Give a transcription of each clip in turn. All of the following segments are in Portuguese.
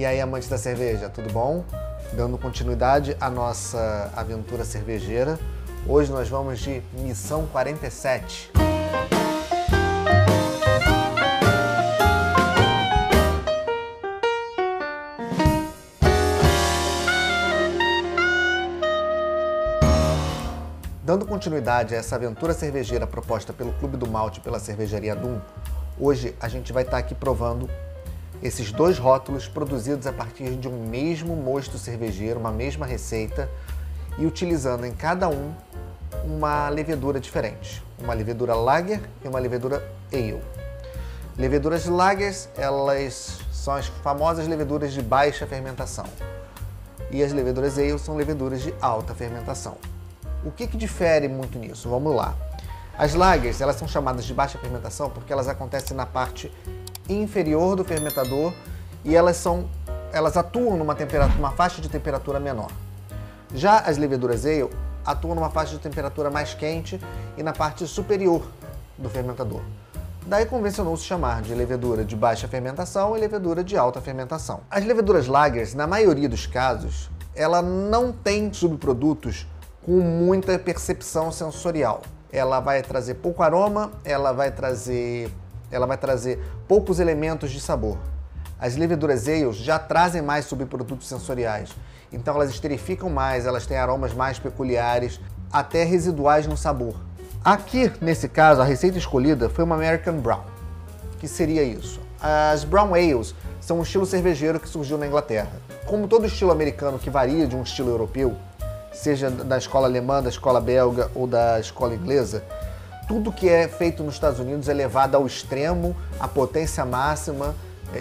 E aí, amantes da cerveja, tudo bom? Dando continuidade à nossa aventura cervejeira, hoje nós vamos de Missão 47. Dando continuidade a essa aventura cervejeira proposta pelo Clube do Malte e pela Cervejaria Dum, hoje a gente vai estar aqui provando esses dois rótulos produzidos a partir de um mesmo mosto cervejeiro, uma mesma receita e utilizando em cada um uma levedura diferente, uma levedura lager e uma levedura ale. Leveduras lagers, elas são as famosas leveduras de baixa fermentação. E as leveduras ale são leveduras de alta fermentação. O que, que difere muito nisso? Vamos lá. As lagers, elas são chamadas de baixa fermentação porque elas acontecem na parte inferior do fermentador e elas são elas atuam numa temperatura, uma faixa de temperatura menor. Já as leveduras ale atuam numa faixa de temperatura mais quente e na parte superior do fermentador. Daí convencionou-se chamar de levedura de baixa fermentação e levedura de alta fermentação. As leveduras lagers, na maioria dos casos, ela não tem subprodutos com muita percepção sensorial. Ela vai trazer pouco aroma, ela vai trazer, ela vai trazer poucos elementos de sabor. As leveduras ales já trazem mais subprodutos sensoriais, então elas esterificam mais, elas têm aromas mais peculiares, até residuais no sabor. Aqui, nesse caso, a receita escolhida foi uma American Brown. que seria isso? As Brown Ales são um estilo cervejeiro que surgiu na Inglaterra. Como todo estilo americano que varia de um estilo europeu, seja da escola alemã, da escola belga ou da escola inglesa, tudo que é feito nos Estados Unidos é levado ao extremo, à potência máxima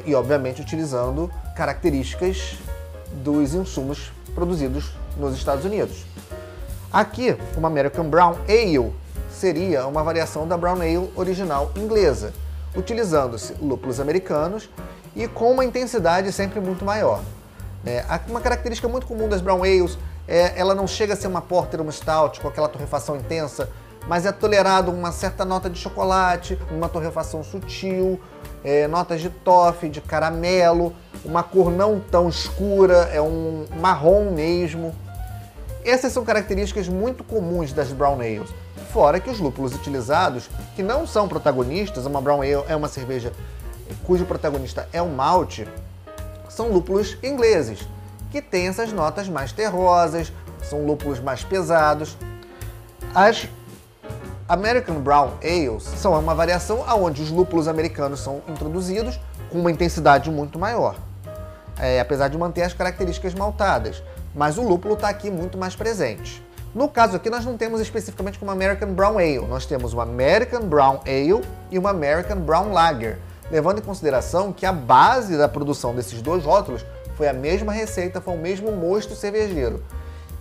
e, obviamente, utilizando características dos insumos produzidos nos Estados Unidos. Aqui, uma American Brown Ale seria uma variação da Brown Ale original inglesa, utilizando-se lúpulos americanos e com uma intensidade sempre muito maior. É, uma característica muito comum das Brown Ales é, ela não chega a ser uma porter, uma stout com aquela torrefação intensa, mas é tolerado uma certa nota de chocolate, uma torrefação sutil, é, notas de toffee, de caramelo, uma cor não tão escura, é um marrom mesmo. Essas são características muito comuns das brown ales. Fora que os lúpulos utilizados, que não são protagonistas, uma brown ale é uma cerveja cujo protagonista é o malte, são lúpulos ingleses que tem essas notas mais terrosas, são lúpulos mais pesados. As American Brown Ales são uma variação onde os lúpulos americanos são introduzidos com uma intensidade muito maior, é, apesar de manter as características maltadas, mas o lúpulo está aqui muito mais presente. No caso aqui, nós não temos especificamente como American Brown Ale, nós temos uma American Brown Ale e uma American Brown Lager, levando em consideração que a base da produção desses dois rótulos foi a mesma receita, foi o mesmo mosto cervejeiro.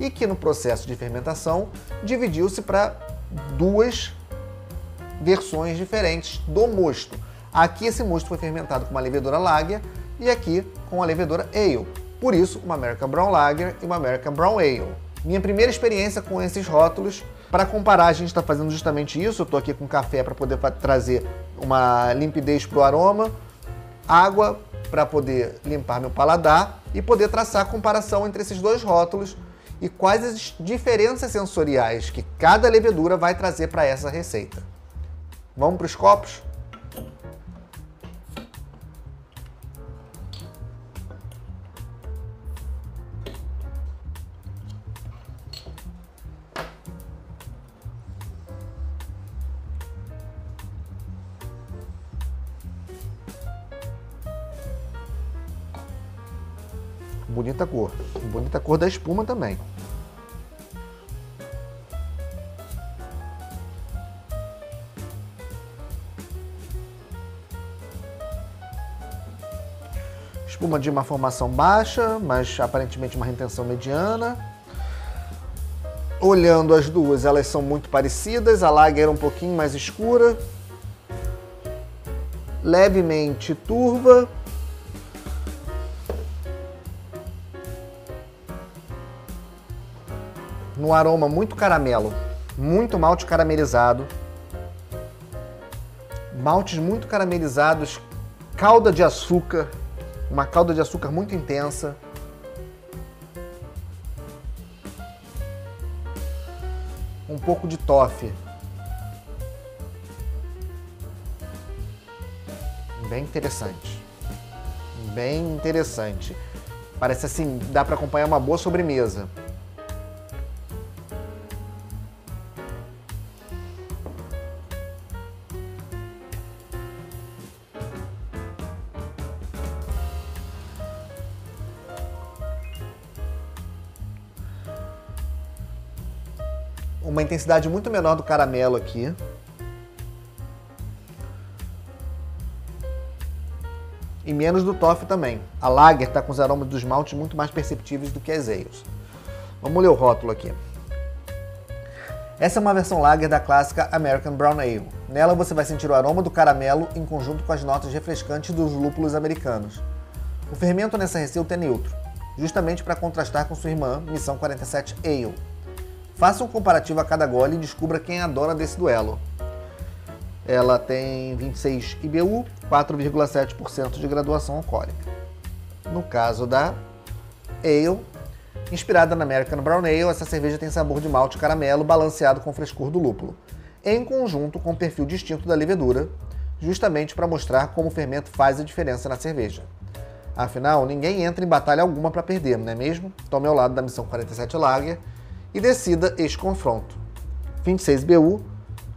E que no processo de fermentação dividiu-se para duas versões diferentes do mosto. Aqui esse mosto foi fermentado com uma levedura lager e aqui com a levedura ale. Por isso, uma American Brown Lager e uma American Brown Ale. Minha primeira experiência com esses rótulos, para comparar, a gente está fazendo justamente isso. Eu estou aqui com café para poder trazer uma limpidez para o aroma, água para poder limpar meu paladar e poder traçar a comparação entre esses dois rótulos e quais as diferenças sensoriais que cada levedura vai trazer para essa receita. Vamos para os copos? Bonita cor. Bonita cor da espuma também. Espuma de uma formação baixa, mas aparentemente uma retenção mediana. Olhando as duas, elas são muito parecidas. A lager é um pouquinho mais escura, levemente turva, no aroma muito caramelo, muito malte caramelizado, maltes muito caramelizados, calda de açúcar, uma calda de açúcar muito intensa. Um pouco de toffee. Bem interessante. Bem interessante. Parece assim, dá para acompanhar uma boa sobremesa. Uma intensidade muito menor do caramelo aqui. E menos do toffee também. A lager está com os aromas dos maltes muito mais perceptíveis do que as ales. Vamos ler o rótulo aqui. Essa é uma versão lager da clássica American Brown Ale. Nela você vai sentir o aroma do caramelo em conjunto com as notas refrescantes dos lúpulos americanos. O fermento nessa receita é neutro, justamente para contrastar com sua irmã Missão 47 Ale, Faça um comparativo a cada gole e descubra quem adora desse duelo. Ela tem 26 IBU, 4,7% de graduação alcoólica. No caso da Ale, inspirada na American Brown Ale, essa cerveja tem sabor de malte caramelo balanceado com frescor do lúpulo, em conjunto com o perfil distinto da levedura, justamente para mostrar como o fermento faz a diferença na cerveja. Afinal, ninguém entra em batalha alguma para perder, não é mesmo? Tome ao lado da Missão 47 Lager e decida este confronto. 26 BU,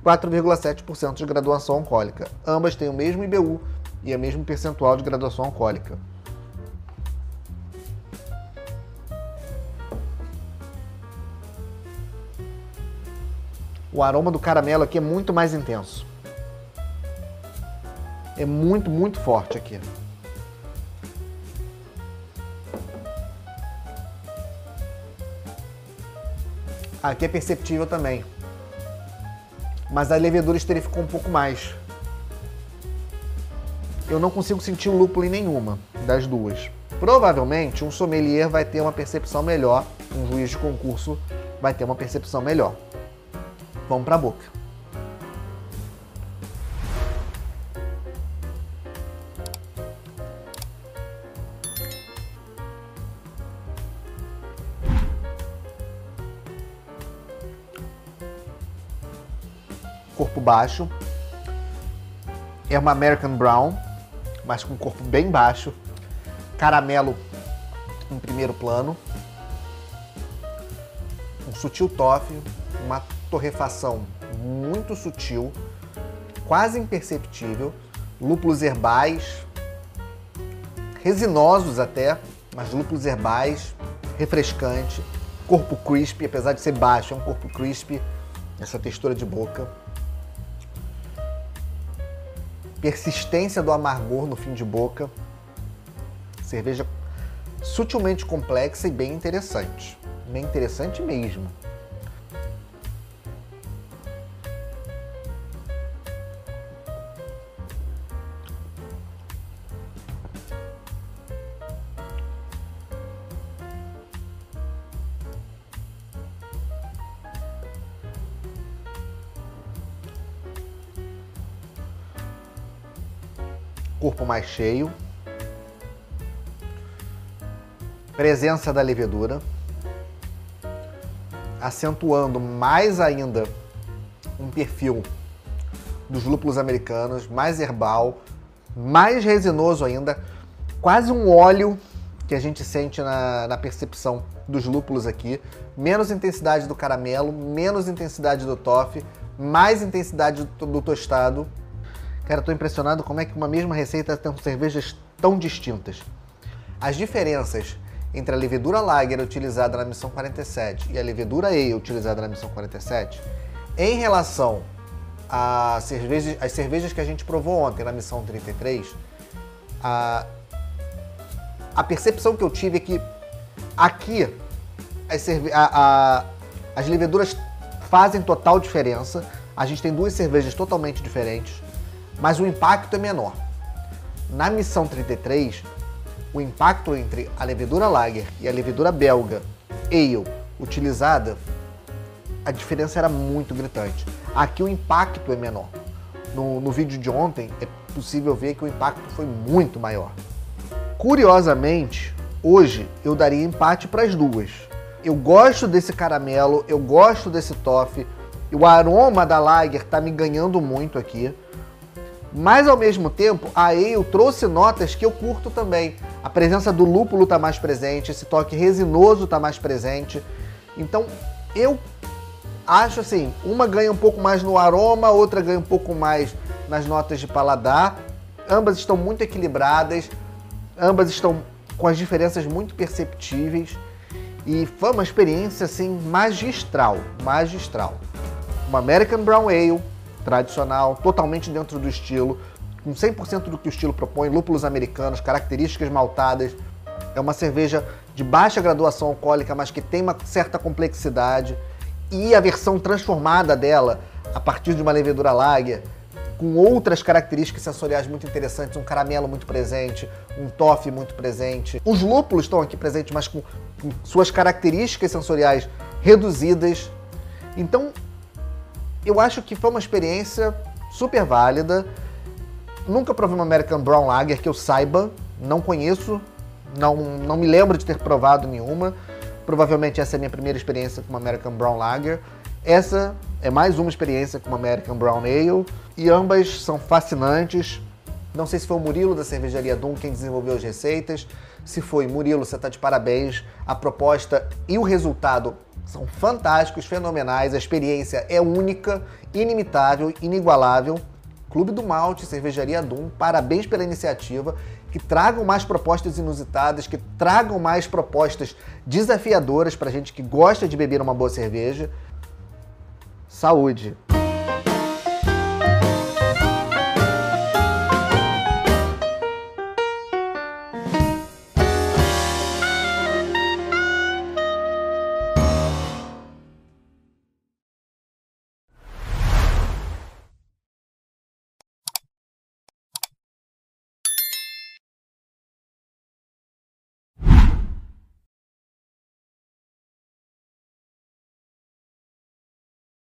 4,7% de graduação alcoólica. Ambas têm o mesmo IBU e o mesmo percentual de graduação alcoólica. O aroma do caramelo aqui é muito mais intenso. É muito, muito forte aqui. Aqui é perceptível também. Mas a levedura esterificou um pouco mais. Eu não consigo sentir lúpulo em nenhuma das duas. Provavelmente um sommelier vai ter uma percepção melhor, um juiz de concurso vai ter uma percepção melhor. Vamos para a boca. Baixo. É uma American Brown, mas com corpo bem baixo. Caramelo em primeiro plano. Um sutil toffee, uma torrefação muito sutil, quase imperceptível. Lúpulos herbais, resinosos até, mas lúpulos herbais, refrescante. Corpo crispy, apesar de ser baixo, é um corpo crispy, essa textura de boca persistência do amargor no fim de boca. Cerveja sutilmente complexa e bem interessante. Bem interessante mesmo. Corpo mais cheio, presença da levedura, acentuando mais ainda um perfil dos lúpulos americanos, mais herbal, mais resinoso ainda, quase um óleo que a gente sente na, na percepção dos lúpulos aqui, menos intensidade do caramelo, menos intensidade do toffee, mais intensidade do, do tostado Cara, tô impressionado como é que uma mesma receita tem cervejas tão distintas. As diferenças entre a levedura lager utilizada na missão 47 e a levedura ale utilizada na missão 47, em relação às cervejas, cervejas que a gente provou ontem na missão 33, a, a percepção que eu tive é que aqui as, a, a, as leveduras fazem total diferença. A gente tem duas cervejas totalmente diferentes mas o impacto é menor. Na missão 33, o impacto entre a levedura lager e a levedura belga ale utilizada, a diferença era muito gritante. Aqui o impacto é menor. No, no vídeo de ontem é possível ver que o impacto foi muito maior. Curiosamente, hoje eu daria empate para as duas. Eu gosto desse caramelo, eu gosto desse toffee, o aroma da Lager tá me ganhando muito aqui. Mas ao mesmo tempo, a Ale trouxe notas que eu curto também. A presença do lúpulo tá mais presente, esse toque resinoso tá mais presente. Então, eu acho assim, uma ganha um pouco mais no aroma, outra ganha um pouco mais nas notas de paladar. Ambas estão muito equilibradas, ambas estão com as diferenças muito perceptíveis e foi uma experiência assim magistral, magistral. Uma American Brown Ale tradicional, totalmente dentro do estilo, com 100% do que o estilo propõe, lúpulos americanos, características maltadas. É uma cerveja de baixa graduação alcoólica, mas que tem uma certa complexidade. E a versão transformada dela, a partir de uma levedura lager, com outras características sensoriais muito interessantes, um caramelo muito presente, um toffee muito presente. Os lúpulos estão aqui presentes, mas com, com suas características sensoriais reduzidas. Então, eu acho que foi uma experiência super válida. Nunca provei uma American Brown Lager que eu saiba, não conheço, não, não me lembro de ter provado nenhuma. Provavelmente essa é a minha primeira experiência com uma American Brown Lager. Essa é mais uma experiência com uma American Brown Ale e ambas são fascinantes. Não sei se foi o Murilo da cervejaria Dum quem desenvolveu as receitas. Se foi, Murilo, você está de parabéns. A proposta e o resultado são fantásticos, fenomenais. A experiência é única, inimitável, inigualável. Clube do Malte, Cervejaria Dum, parabéns pela iniciativa. Que tragam mais propostas inusitadas, que tragam mais propostas desafiadoras para gente que gosta de beber uma boa cerveja. Saúde!